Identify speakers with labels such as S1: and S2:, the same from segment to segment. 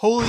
S1: Holy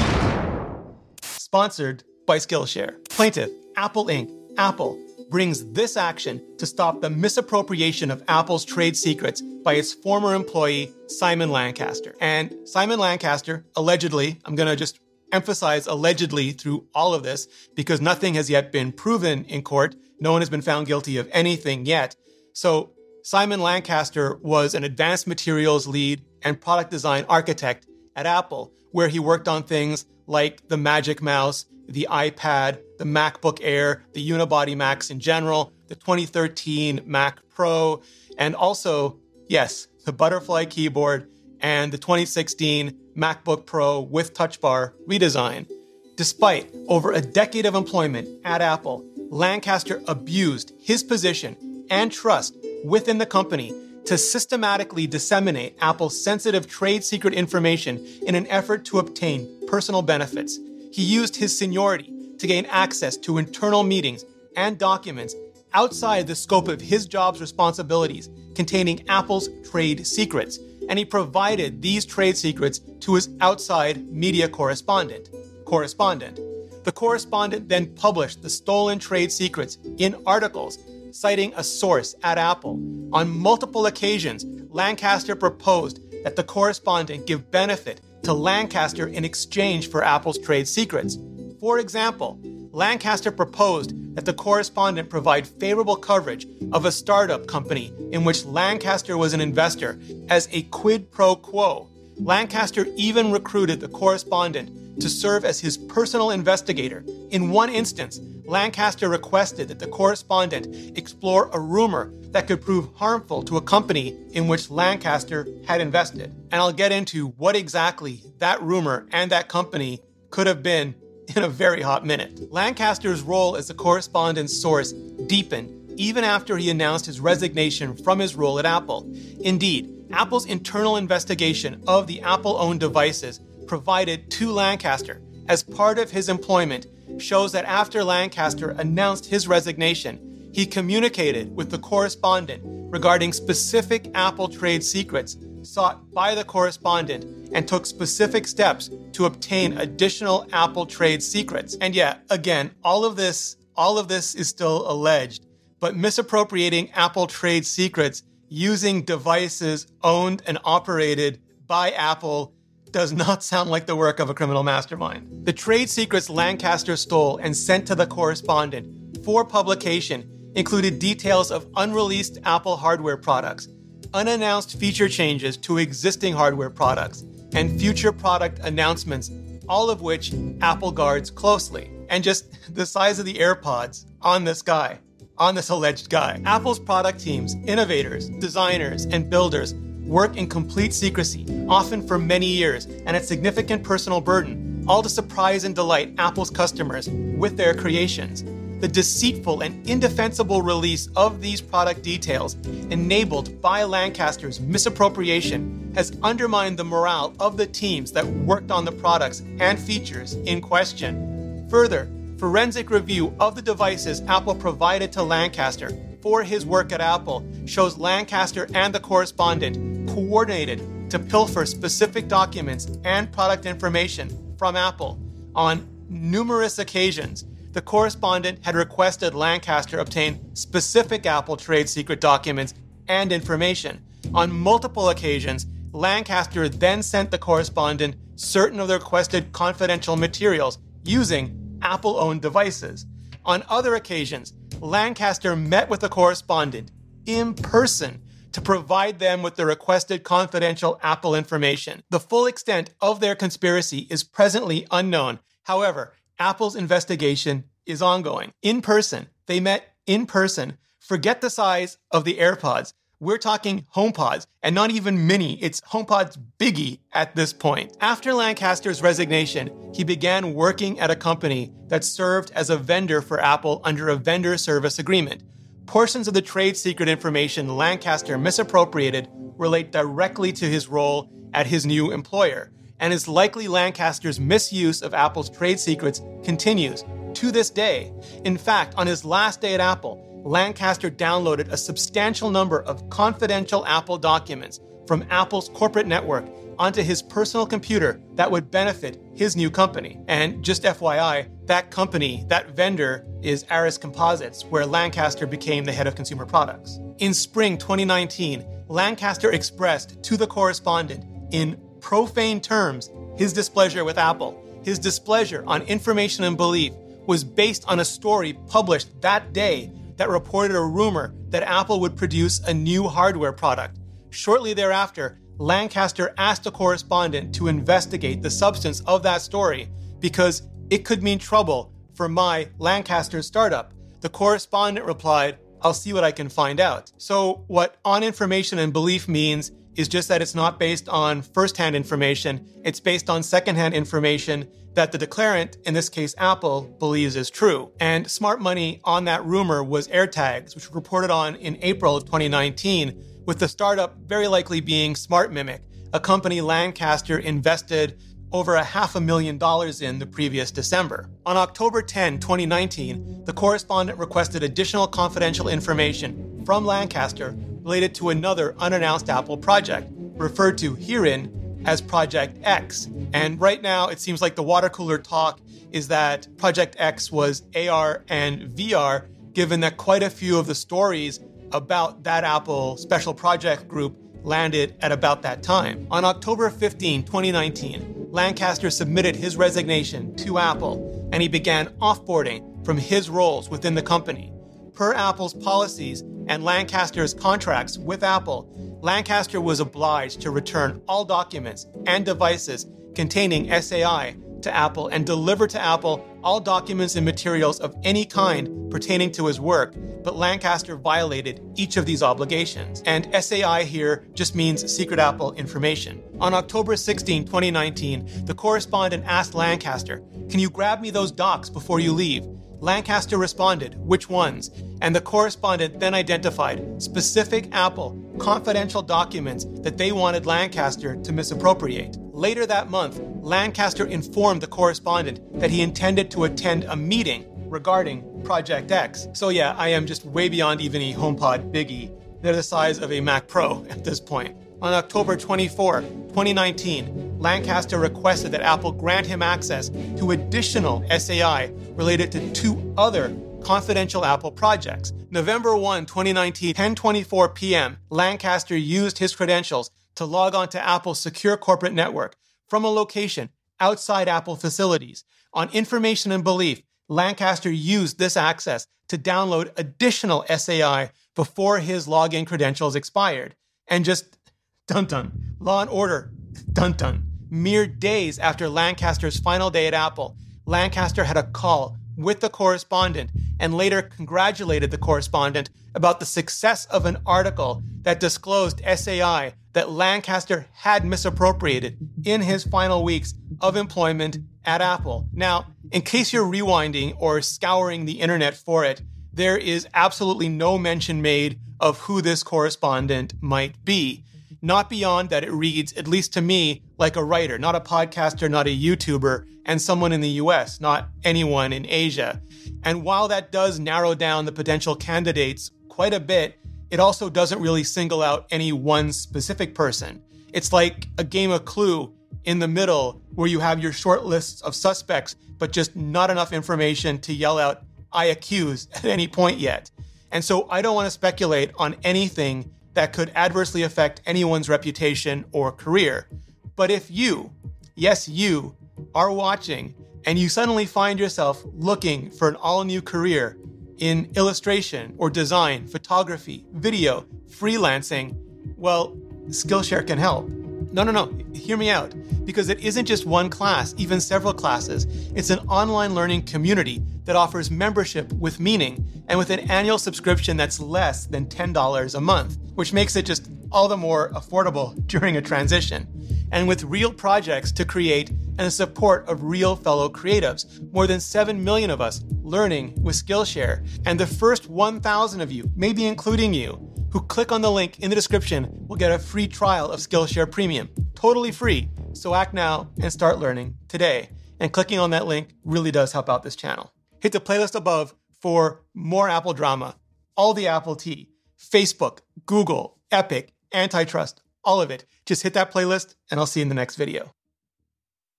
S1: sponsored by Skillshare. Plaintiff, Apple Inc., Apple, brings this action to stop the misappropriation of Apple's trade secrets by its former employee, Simon Lancaster. And Simon Lancaster, allegedly, I'm going to just emphasize allegedly through all of this because nothing has yet been proven in court. No one has been found guilty of anything yet. So Simon Lancaster was an advanced materials lead and product design architect at Apple, where he worked on things like the Magic Mouse, the iPad, the MacBook Air, the Unibody Macs in general, the 2013 Mac Pro, and also, yes, the Butterfly keyboard and the 2016 MacBook Pro with Touch Bar redesign. Despite over a decade of employment at Apple, Lancaster abused his position and trust within the company to systematically disseminate Apple's sensitive trade secret information in an effort to obtain personal benefits. He used his seniority to gain access to internal meetings and documents outside the scope of his job's responsibilities containing Apple's trade secrets, and he provided these trade secrets to his outside media correspondent. Correspondent. The correspondent then published the stolen trade secrets in articles citing a source at Apple. On multiple occasions, Lancaster proposed that the correspondent give benefit to Lancaster in exchange for Apple's trade secrets. For example, Lancaster proposed that the correspondent provide favorable coverage of a startup company in which Lancaster was an investor as a quid pro quo. Lancaster even recruited the correspondent to serve as his personal investigator. In one instance, Lancaster requested that the correspondent explore a rumor that could prove harmful to a company in which Lancaster had invested. And I'll get into what exactly that rumor and that company could have been in a very hot minute. Lancaster's role as a correspondence source deepened even after he announced his resignation from his role at Apple. Indeed, Apple's internal investigation of the Apple owned devices provided to Lancaster as part of his employment shows that after Lancaster announced his resignation, he communicated with the correspondent regarding specific Apple trade secrets sought by the correspondent and took specific steps to obtain additional Apple trade secrets. And yeah, again, all of this all of this is still alleged, but misappropriating Apple trade secrets using devices owned and operated by Apple does not sound like the work of a criminal mastermind. The trade secrets Lancaster stole and sent to the correspondent for publication included details of unreleased Apple hardware products, unannounced feature changes to existing hardware products, and future product announcements, all of which Apple guards closely. And just the size of the AirPods on this guy, on this alleged guy. Apple's product teams, innovators, designers, and builders work in complete secrecy, often for many years, and at significant personal burden, all to surprise and delight Apple's customers with their creations. The deceitful and indefensible release of these product details, enabled by Lancaster's misappropriation, has undermined the morale of the teams that worked on the products and features in question. Further, forensic review of the devices Apple provided to Lancaster for his work at Apple shows Lancaster and the correspondent coordinated to pilfer specific documents and product information from Apple on numerous occasions. The correspondent had requested Lancaster obtain specific Apple trade secret documents and information. On multiple occasions, Lancaster then sent the correspondent certain of the requested confidential materials using Apple owned devices. On other occasions, Lancaster met with the correspondent in person to provide them with the requested confidential Apple information. The full extent of their conspiracy is presently unknown. However, Apple's investigation is ongoing. In person, they met in person. Forget the size of the AirPods. We're talking HomePods and not even mini. It's HomePods biggie at this point. After Lancaster's resignation, he began working at a company that served as a vendor for Apple under a vendor service agreement. Portions of the trade secret information Lancaster misappropriated relate directly to his role at his new employer, and is likely Lancaster's misuse of Apple's trade secrets continues to this day. In fact, on his last day at Apple, Lancaster downloaded a substantial number of confidential Apple documents from Apple's corporate network onto his personal computer that would benefit his new company. And just FYI, that company, that vendor, is Arris Composites, where Lancaster became the head of consumer products. In spring 2019, Lancaster expressed to the correspondent in profane terms his displeasure with Apple. His displeasure on information and belief was based on a story published that day that reported a rumor that Apple would produce a new hardware product. Shortly thereafter, Lancaster asked a correspondent to investigate the substance of that story because it could mean trouble for my Lancaster startup. The correspondent replied, I'll see what I can find out. So, what on information and belief means is just that it's not based on first-hand information, it's based on second-hand information that the declarant, in this case Apple, believes is true. And smart money on that rumor was AirTags, which was reported on in April of 2019, with the startup very likely being SmartMimic, a company Lancaster invested over a half a million dollars in the previous December. On October 10, 2019, the correspondent requested additional confidential information from Lancaster related to another unannounced Apple project, referred to herein as Project X. And right now, it seems like the water cooler talk is that Project X was AR and VR, given that quite a few of the stories about that Apple special project group landed at about that time. On October 15, 2019, Lancaster submitted his resignation to Apple and he began offboarding from his roles within the company. Per Apple's policies and Lancaster's contracts with Apple, Lancaster was obliged to return all documents and devices containing SAI to Apple and deliver to Apple all documents and materials of any kind pertaining to his work, but Lancaster violated each of these obligations. And SAI here just means secret Apple information. On October 16, 2019, the correspondent asked Lancaster, Can you grab me those docs before you leave? Lancaster responded, Which ones? And the correspondent then identified specific Apple confidential documents that they wanted Lancaster to misappropriate. Later that month, Lancaster informed the correspondent that he intended to attend a meeting regarding Project X. So, yeah, I am just way beyond even a HomePod Biggie. They're the size of a Mac Pro at this point. On October 24, 2019, Lancaster requested that Apple grant him access to additional SAI related to two other confidential Apple projects. November 1, 2019, 10:24 p.m., Lancaster used his credentials to log on to Apple's secure corporate network from a location outside Apple facilities. On information and belief, Lancaster used this access to download additional SAI before his login credentials expired. And just dun dun, law and order, dun dun. Mere days after Lancaster's final day at Apple, Lancaster had a call with the correspondent and later congratulated the correspondent about the success of an article that disclosed SAI that Lancaster had misappropriated in his final weeks of employment at Apple. Now, in case you're rewinding or scouring the internet for it, there is absolutely no mention made of who this correspondent might be. Not beyond that it reads, at least to me, like a writer, not a podcaster, not a YouTuber, and someone in the US, not anyone in Asia. And while that does narrow down the potential candidates quite a bit, it also doesn't really single out any one specific person. It's like a game of Clue in the middle where you have your short lists of suspects, but just not enough information to yell out, I accuse at any point yet. And so I don't want to speculate on anything that could adversely affect anyone's reputation or career. But if you, yes, you, are watching and you suddenly find yourself looking for an all new career in illustration or design, photography, video, freelancing, well, Skillshare can help. No, no, no, hear me out. Because it isn't just one class, even several classes. It's an online learning community that offers membership with meaning and with an annual subscription that's less than $10 a month, which makes it just all the more affordable during a transition. And with real projects to create and the support of real fellow creatives. More than 7 million of us learning with Skillshare. And the first 1,000 of you, maybe including you, who click on the link in the description will get a free trial of Skillshare Premium. Totally free. So act now and start learning today. And clicking on that link really does help out this channel. Hit the playlist above for more Apple drama, all the Apple tea, Facebook, Google, Epic, antitrust, all of it. Just hit that playlist, and I'll see you in the next video.